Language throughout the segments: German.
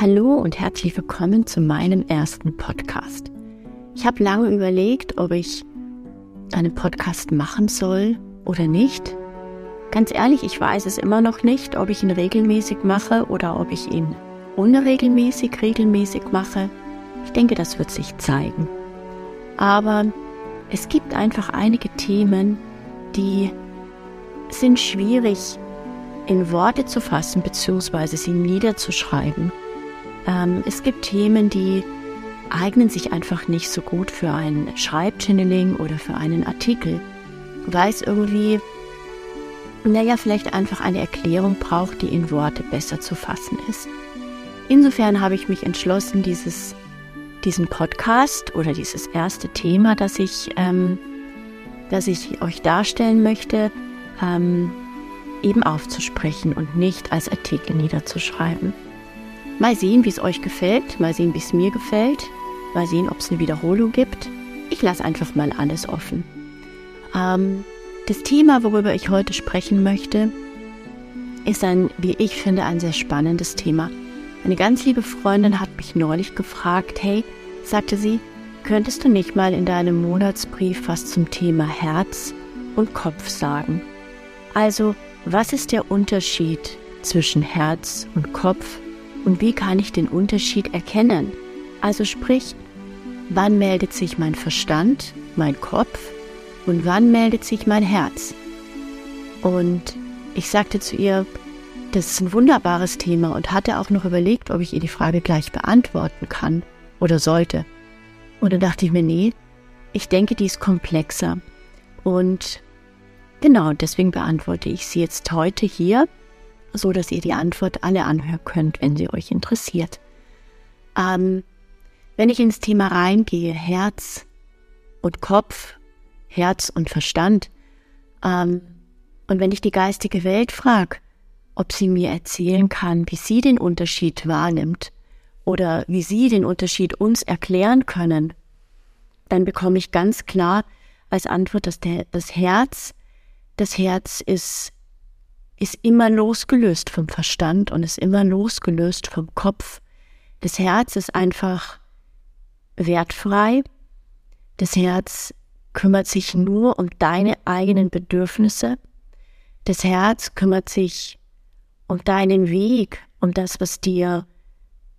Hallo und herzlich willkommen zu meinem ersten Podcast. Ich habe lange überlegt, ob ich einen Podcast machen soll oder nicht. Ganz ehrlich, ich weiß es immer noch nicht, ob ich ihn regelmäßig mache oder ob ich ihn unregelmäßig regelmäßig mache. Ich denke, das wird sich zeigen. Aber es gibt einfach einige Themen, die sind schwierig in Worte zu fassen bzw. sie niederzuschreiben. Ähm, es gibt Themen, die eignen sich einfach nicht so gut für ein Schreibchanneling oder für einen Artikel, weil es irgendwie, naja, vielleicht einfach eine Erklärung braucht, die in Worte besser zu fassen ist. Insofern habe ich mich entschlossen, dieses, diesen Podcast oder dieses erste Thema, das ich, ähm, das ich euch darstellen möchte, ähm, eben aufzusprechen und nicht als Artikel niederzuschreiben. Mal sehen, wie es euch gefällt, mal sehen, wie es mir gefällt, mal sehen, ob es eine Wiederholung gibt. Ich lasse einfach mal alles offen. Ähm, das Thema, worüber ich heute sprechen möchte, ist ein, wie ich finde, ein sehr spannendes Thema. Eine ganz liebe Freundin hat mich neulich gefragt, hey, sagte sie, könntest du nicht mal in deinem Monatsbrief was zum Thema Herz und Kopf sagen? Also, was ist der Unterschied zwischen Herz und Kopf und wie kann ich den Unterschied erkennen? Also sprich, wann meldet sich mein Verstand, mein Kopf und wann meldet sich mein Herz? Und ich sagte zu ihr, das ist ein wunderbares Thema und hatte auch noch überlegt, ob ich ihr die Frage gleich beantworten kann oder sollte. Und dann dachte ich mir, nee, ich denke, die ist komplexer. Und genau deswegen beantworte ich sie jetzt heute hier so dass ihr die Antwort alle anhören könnt, wenn sie euch interessiert. Ähm, wenn ich ins Thema reingehe, Herz und Kopf, Herz und Verstand, ähm, und wenn ich die geistige Welt frage, ob sie mir erzählen kann, wie sie den Unterschied wahrnimmt oder wie sie den Unterschied uns erklären können, dann bekomme ich ganz klar als Antwort, dass der, das Herz, das Herz ist ist immer losgelöst vom Verstand und ist immer losgelöst vom Kopf. Das Herz ist einfach wertfrei. Das Herz kümmert sich nur um deine eigenen Bedürfnisse. Das Herz kümmert sich um deinen Weg, um das, was dir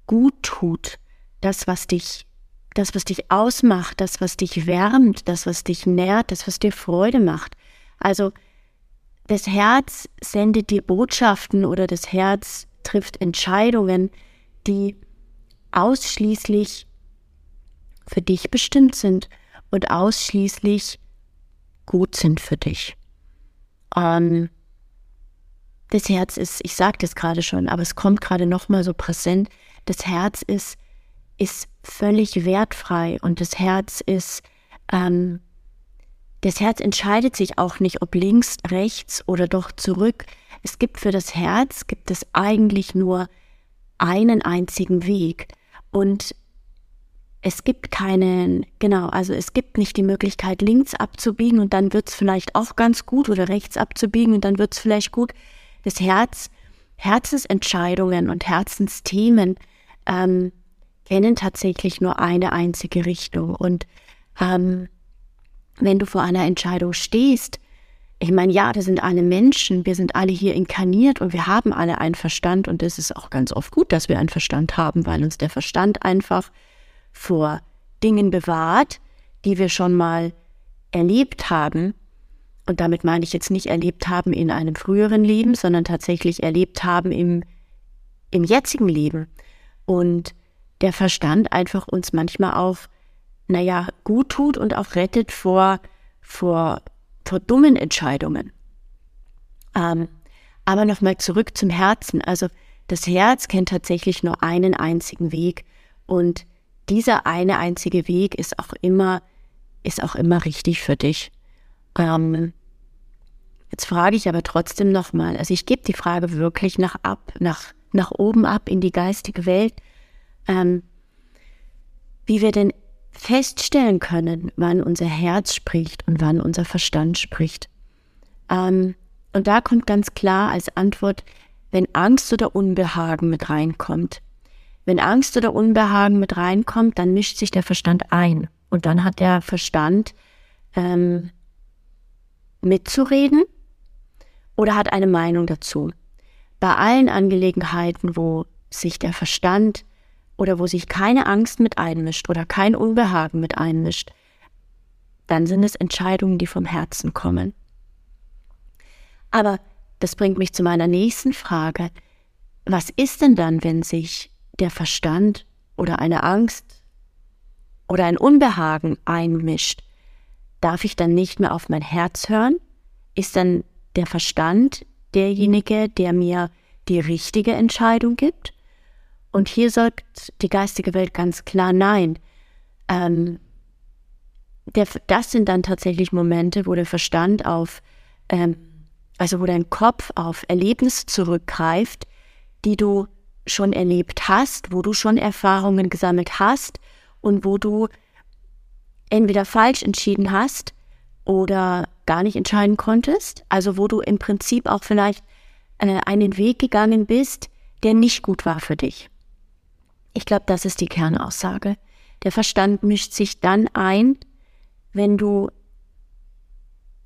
gut tut, das, was dich, das, was dich ausmacht, das, was dich wärmt, das, was dich nährt, das, was dir Freude macht. Also das Herz sendet dir Botschaften oder das Herz trifft Entscheidungen, die ausschließlich für dich bestimmt sind und ausschließlich gut sind für dich. Ähm, das Herz ist, ich sagte es gerade schon, aber es kommt gerade noch mal so präsent. Das Herz ist ist völlig wertfrei und das Herz ist ähm, das Herz entscheidet sich auch nicht, ob links, rechts oder doch zurück. Es gibt für das Herz, gibt es eigentlich nur einen einzigen Weg. Und es gibt keinen, genau, also es gibt nicht die Möglichkeit, links abzubiegen und dann wird es vielleicht auch ganz gut oder rechts abzubiegen und dann wird es vielleicht gut. Das Herz, Herzensentscheidungen und Herzensthemen ähm, kennen tatsächlich nur eine einzige Richtung. Und ähm, wenn du vor einer Entscheidung stehst, ich meine, ja, das sind alle Menschen, wir sind alle hier inkarniert und wir haben alle einen Verstand und es ist auch ganz oft gut, dass wir einen Verstand haben, weil uns der Verstand einfach vor Dingen bewahrt, die wir schon mal erlebt haben. Und damit meine ich jetzt nicht erlebt haben in einem früheren Leben, sondern tatsächlich erlebt haben im, im jetzigen Leben. Und der Verstand einfach uns manchmal auch naja, gut tut und auch rettet vor, vor, vor dummen Entscheidungen. Ähm, aber nochmal zurück zum Herzen. Also das Herz kennt tatsächlich nur einen einzigen Weg und dieser eine einzige Weg ist auch immer, ist auch immer richtig für dich. Ähm, jetzt frage ich aber trotzdem nochmal, also ich gebe die Frage wirklich nach ab, nach, nach oben ab in die geistige Welt, ähm, wie wir denn feststellen können, wann unser Herz spricht und wann unser Verstand spricht. Ähm, und da kommt ganz klar als Antwort, wenn Angst oder Unbehagen mit reinkommt, wenn Angst oder Unbehagen mit reinkommt, dann mischt sich der Verstand ein. Und dann hat der Verstand ähm, mitzureden oder hat eine Meinung dazu. Bei allen Angelegenheiten, wo sich der Verstand oder wo sich keine Angst mit einmischt oder kein Unbehagen mit einmischt, dann sind es Entscheidungen, die vom Herzen kommen. Aber das bringt mich zu meiner nächsten Frage. Was ist denn dann, wenn sich der Verstand oder eine Angst oder ein Unbehagen einmischt? Darf ich dann nicht mehr auf mein Herz hören? Ist dann der Verstand derjenige, der mir die richtige Entscheidung gibt? Und hier sagt die geistige Welt ganz klar Nein. Ähm, der, das sind dann tatsächlich Momente, wo der Verstand auf, ähm, also wo dein Kopf auf Erlebnisse zurückgreift, die du schon erlebt hast, wo du schon Erfahrungen gesammelt hast und wo du entweder falsch entschieden hast oder gar nicht entscheiden konntest, also wo du im Prinzip auch vielleicht äh, einen Weg gegangen bist, der nicht gut war für dich. Ich glaube, das ist die Kernaussage. Der Verstand mischt sich dann ein, wenn du,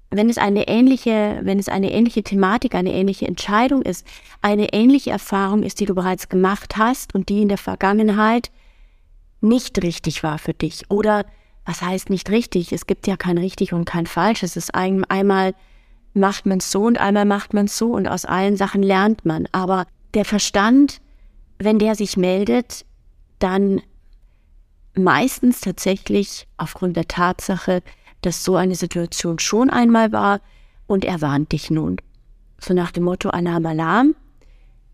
wenn es eine ähnliche, wenn es eine ähnliche Thematik, eine ähnliche Entscheidung ist, eine ähnliche Erfahrung ist, die du bereits gemacht hast und die in der Vergangenheit nicht richtig war für dich. Oder was heißt nicht richtig? Es gibt ja kein richtig und kein falsch. Es ist ein, einmal macht man es so und einmal macht man es so und aus allen Sachen lernt man. Aber der Verstand, wenn der sich meldet, dann meistens tatsächlich aufgrund der Tatsache, dass so eine Situation schon einmal war und er warnt dich nun. So nach dem Motto Alarm, Alarm,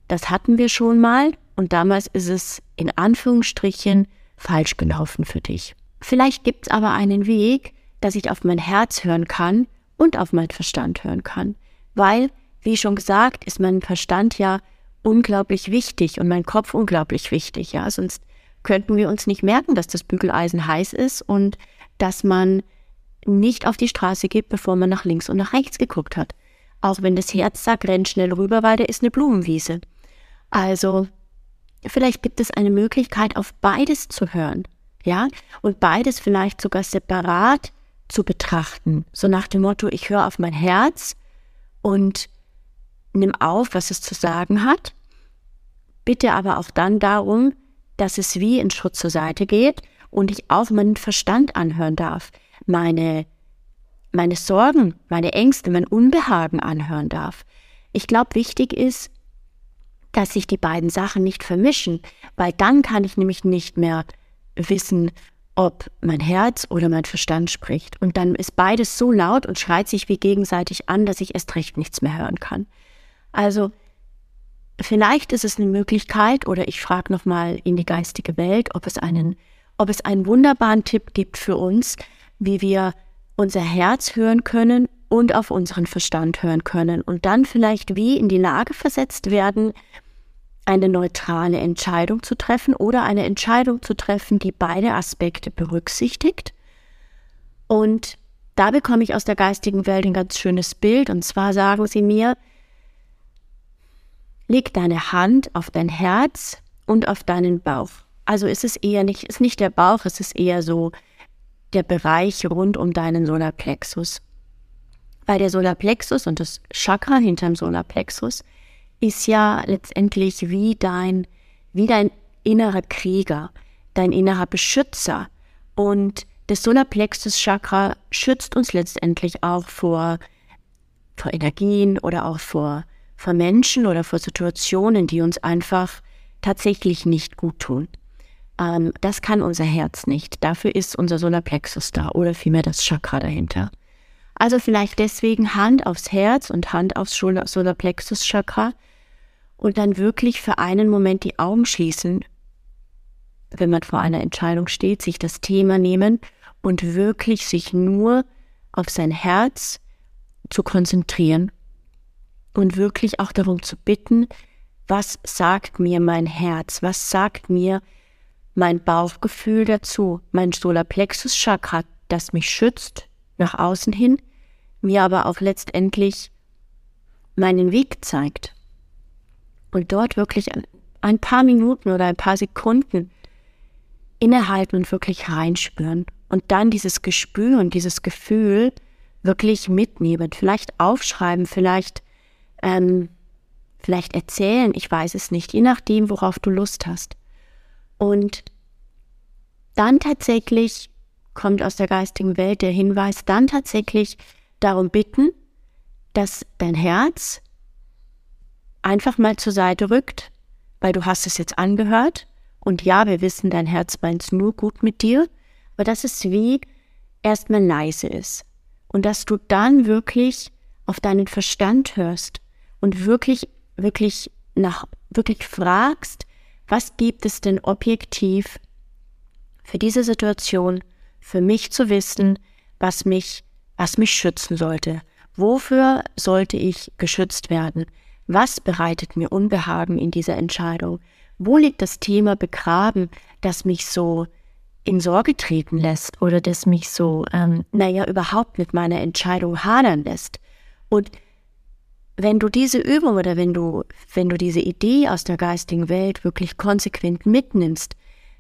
das hatten wir schon mal und damals ist es in Anführungsstrichen falsch gelaufen für dich. Vielleicht gibt es aber einen Weg, dass ich auf mein Herz hören kann und auf meinen Verstand hören kann. Weil, wie schon gesagt, ist mein Verstand ja unglaublich wichtig und mein Kopf unglaublich wichtig, ja. Sonst könnten wir uns nicht merken, dass das Bügeleisen heiß ist und dass man nicht auf die Straße geht, bevor man nach links und nach rechts geguckt hat. Auch wenn das Herz sagt, renn schnell rüber, weil da ist eine Blumenwiese. Also, vielleicht gibt es eine Möglichkeit, auf beides zu hören. Ja, und beides vielleicht sogar separat zu betrachten. So nach dem Motto, ich höre auf mein Herz und nimm auf, was es zu sagen hat. Bitte aber auch dann darum, dass es wie in Schritt zur Seite geht und ich auf meinen Verstand anhören darf, meine, meine Sorgen, meine Ängste, mein Unbehagen anhören darf. Ich glaube, wichtig ist, dass sich die beiden Sachen nicht vermischen, weil dann kann ich nämlich nicht mehr wissen, ob mein Herz oder mein Verstand spricht. Und dann ist beides so laut und schreit sich wie gegenseitig an, dass ich erst recht nichts mehr hören kann. Also vielleicht ist es eine Möglichkeit, oder ich frage nochmal in die geistige Welt, ob es einen, ob es einen wunderbaren Tipp gibt für uns, wie wir unser Herz hören können und auf unseren Verstand hören können und dann vielleicht wie in die Lage versetzt werden, eine neutrale Entscheidung zu treffen oder eine Entscheidung zu treffen, die beide Aspekte berücksichtigt. Und da bekomme ich aus der geistigen Welt ein ganz schönes Bild. Und zwar sagen sie mir, leg deine Hand auf dein Herz und auf deinen Bauch. Also ist es eher nicht, ist nicht der Bauch, es ist eher so der Bereich rund um deinen Solarplexus. Weil der Solarplexus und das Chakra hinterm Solarplexus ist ja letztendlich wie dein, wie dein innerer Krieger, dein innerer Beschützer. Und das Solarplexus Chakra schützt uns letztendlich auch vor, vor Energien oder auch vor vor Menschen oder vor Situationen, die uns einfach tatsächlich nicht gut tun. Ähm, das kann unser Herz nicht. Dafür ist unser Solarplexus da oder vielmehr das Chakra dahinter. Also vielleicht deswegen Hand aufs Herz und Hand aufs Solarplexus Chakra und dann wirklich für einen Moment die Augen schließen, wenn man vor einer Entscheidung steht, sich das Thema nehmen und wirklich sich nur auf sein Herz zu konzentrieren und wirklich auch darum zu bitten, was sagt mir mein Herz, was sagt mir mein Bauchgefühl dazu, mein Solarplexus Chakra, das mich schützt nach außen hin, mir aber auch letztendlich meinen Weg zeigt. Und dort wirklich ein paar Minuten oder ein paar Sekunden innehalten und wirklich reinspüren und dann dieses Gespür und dieses Gefühl wirklich mitnehmen, vielleicht aufschreiben, vielleicht ähm, vielleicht erzählen, ich weiß es nicht, je nachdem, worauf du Lust hast. Und dann tatsächlich kommt aus der geistigen Welt der Hinweis, dann tatsächlich darum bitten, dass dein Herz einfach mal zur Seite rückt, weil du hast es jetzt angehört. Und ja, wir wissen, dein Herz meint nur gut mit dir, aber dass es wie erstmal leise ist. Und dass du dann wirklich auf deinen Verstand hörst und wirklich, wirklich nach, wirklich fragst, was gibt es denn objektiv für diese Situation, für mich zu wissen, was mich, was mich schützen sollte. Wofür sollte ich geschützt werden? Was bereitet mir Unbehagen in dieser Entscheidung? Wo liegt das Thema begraben, das mich so in Sorge treten lässt oder das mich so, ähm, naja, überhaupt mit meiner Entscheidung hadern lässt? Und wenn du diese Übung oder wenn du, wenn du diese Idee aus der geistigen Welt wirklich konsequent mitnimmst,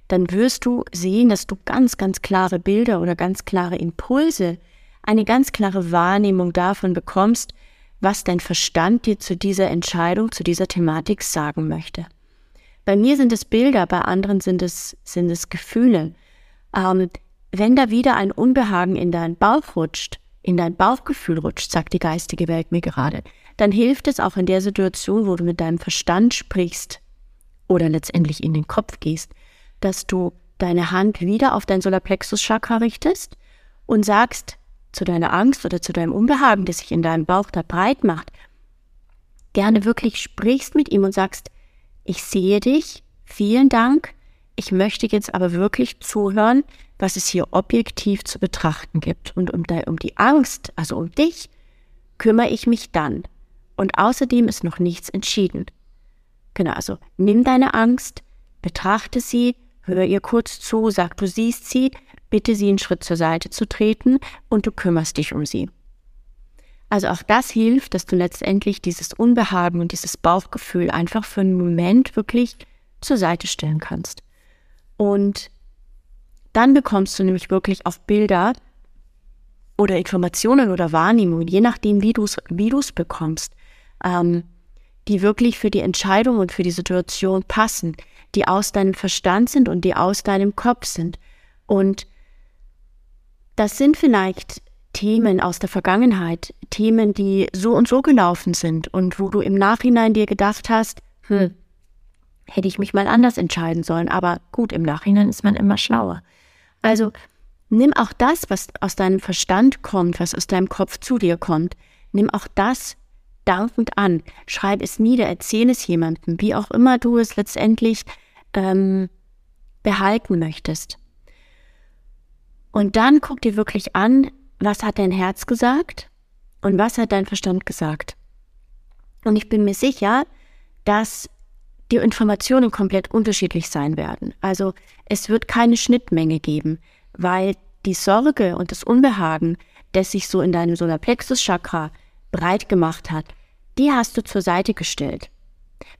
dann wirst du sehen, dass du ganz, ganz klare Bilder oder ganz klare Impulse, eine ganz klare Wahrnehmung davon bekommst, was dein Verstand dir zu dieser Entscheidung, zu dieser Thematik sagen möchte. Bei mir sind es Bilder, bei anderen sind es, sind es Gefühle. Ähm, wenn da wieder ein Unbehagen in deinen Bauch rutscht, in dein Bauchgefühl rutscht, sagt die geistige Welt mir gerade, dann hilft es auch in der Situation, wo du mit deinem Verstand sprichst oder letztendlich in den Kopf gehst, dass du deine Hand wieder auf dein Solarplexus-Chakra richtest und sagst zu deiner Angst oder zu deinem Unbehagen, das sich in deinem Bauch da breit macht, gerne wirklich sprichst mit ihm und sagst, ich sehe dich, vielen Dank, ich möchte jetzt aber wirklich zuhören, was es hier objektiv zu betrachten gibt. Und um, um die Angst, also um dich, kümmere ich mich dann. Und außerdem ist noch nichts entschieden. Genau, also nimm deine Angst, betrachte sie, hör ihr kurz zu, sag, du siehst sie, bitte sie einen Schritt zur Seite zu treten und du kümmerst dich um sie. Also auch das hilft, dass du letztendlich dieses Unbehagen und dieses Bauchgefühl einfach für einen Moment wirklich zur Seite stellen kannst. Und dann bekommst du nämlich wirklich auf Bilder oder Informationen oder Wahrnehmungen, je nachdem, wie du es wie bekommst, ähm, die wirklich für die Entscheidung und für die Situation passen, die aus deinem Verstand sind und die aus deinem Kopf sind. Und das sind vielleicht Themen aus der Vergangenheit, Themen, die so und so gelaufen sind und wo du im Nachhinein dir gedacht hast, hm, hätte ich mich mal anders entscheiden sollen. Aber gut, im Nachhinein ist man immer schlauer. Also nimm auch das, was aus deinem Verstand kommt, was aus deinem Kopf zu dir kommt, nimm auch das dankend an. Schreib es nieder, erzähl es jemandem, wie auch immer du es letztendlich ähm, behalten möchtest. Und dann guck dir wirklich an, was hat dein Herz gesagt und was hat dein Verstand gesagt. Und ich bin mir sicher, dass die Informationen komplett unterschiedlich sein werden. Also es wird keine Schnittmenge geben, weil die Sorge und das Unbehagen, das sich so in deinem Solarplexus-Chakra breit gemacht hat, die hast du zur Seite gestellt.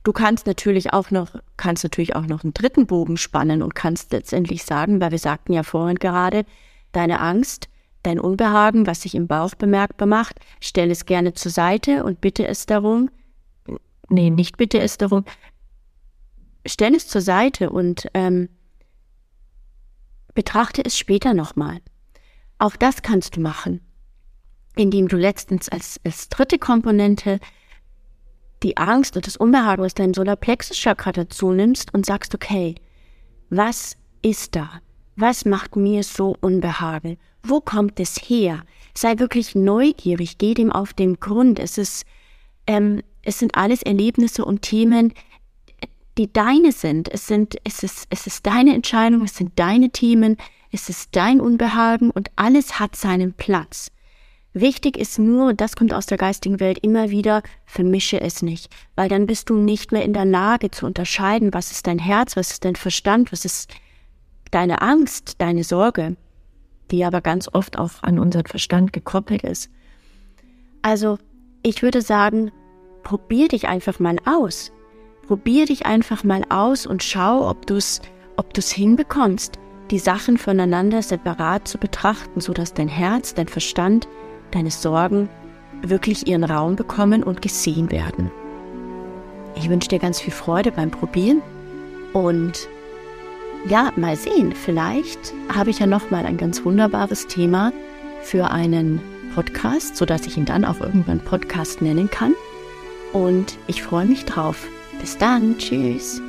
Du kannst natürlich auch noch, kannst natürlich auch noch einen dritten Bogen spannen und kannst letztendlich sagen, weil wir sagten ja vorhin gerade, deine Angst, dein Unbehagen, was sich im Bauch bemerkbar macht, stell es gerne zur Seite und bitte es darum, nee, nicht bitte es darum, stell es zur Seite und ähm, betrachte es später nochmal. Auch das kannst du machen, indem du letztens als, als dritte Komponente die Angst und das Unbehagen aus deinem Solarplexus-Chakra dazu nimmst und sagst, okay, was ist da? Was macht mir so Unbehagen? Wo kommt es her? Sei wirklich neugierig, geh dem auf den Grund. Es ist, ähm, es sind alles Erlebnisse und Themen, die deine sind. Es sind, es ist, es ist deine Entscheidung, es sind deine Themen, es ist dein Unbehagen und alles hat seinen Platz. Wichtig ist nur, und das kommt aus der geistigen Welt immer wieder, vermische es nicht, weil dann bist du nicht mehr in der Lage zu unterscheiden, was ist dein Herz, was ist dein Verstand, was ist deine Angst, deine Sorge, die aber ganz oft auch an unseren Verstand gekoppelt ist. Also, ich würde sagen, probier dich einfach mal aus. probier dich einfach mal aus und schau, ob du es ob du's hinbekommst, die Sachen voneinander separat zu betrachten, sodass dein Herz, dein Verstand, deine Sorgen wirklich ihren Raum bekommen und gesehen werden. Ich wünsche dir ganz viel Freude beim Probieren und ja, mal sehen, vielleicht habe ich ja noch mal ein ganz wunderbares Thema für einen Podcast, sodass ich ihn dann auch irgendwann Podcast nennen kann. Und ich freue mich drauf. Bis dann, tschüss.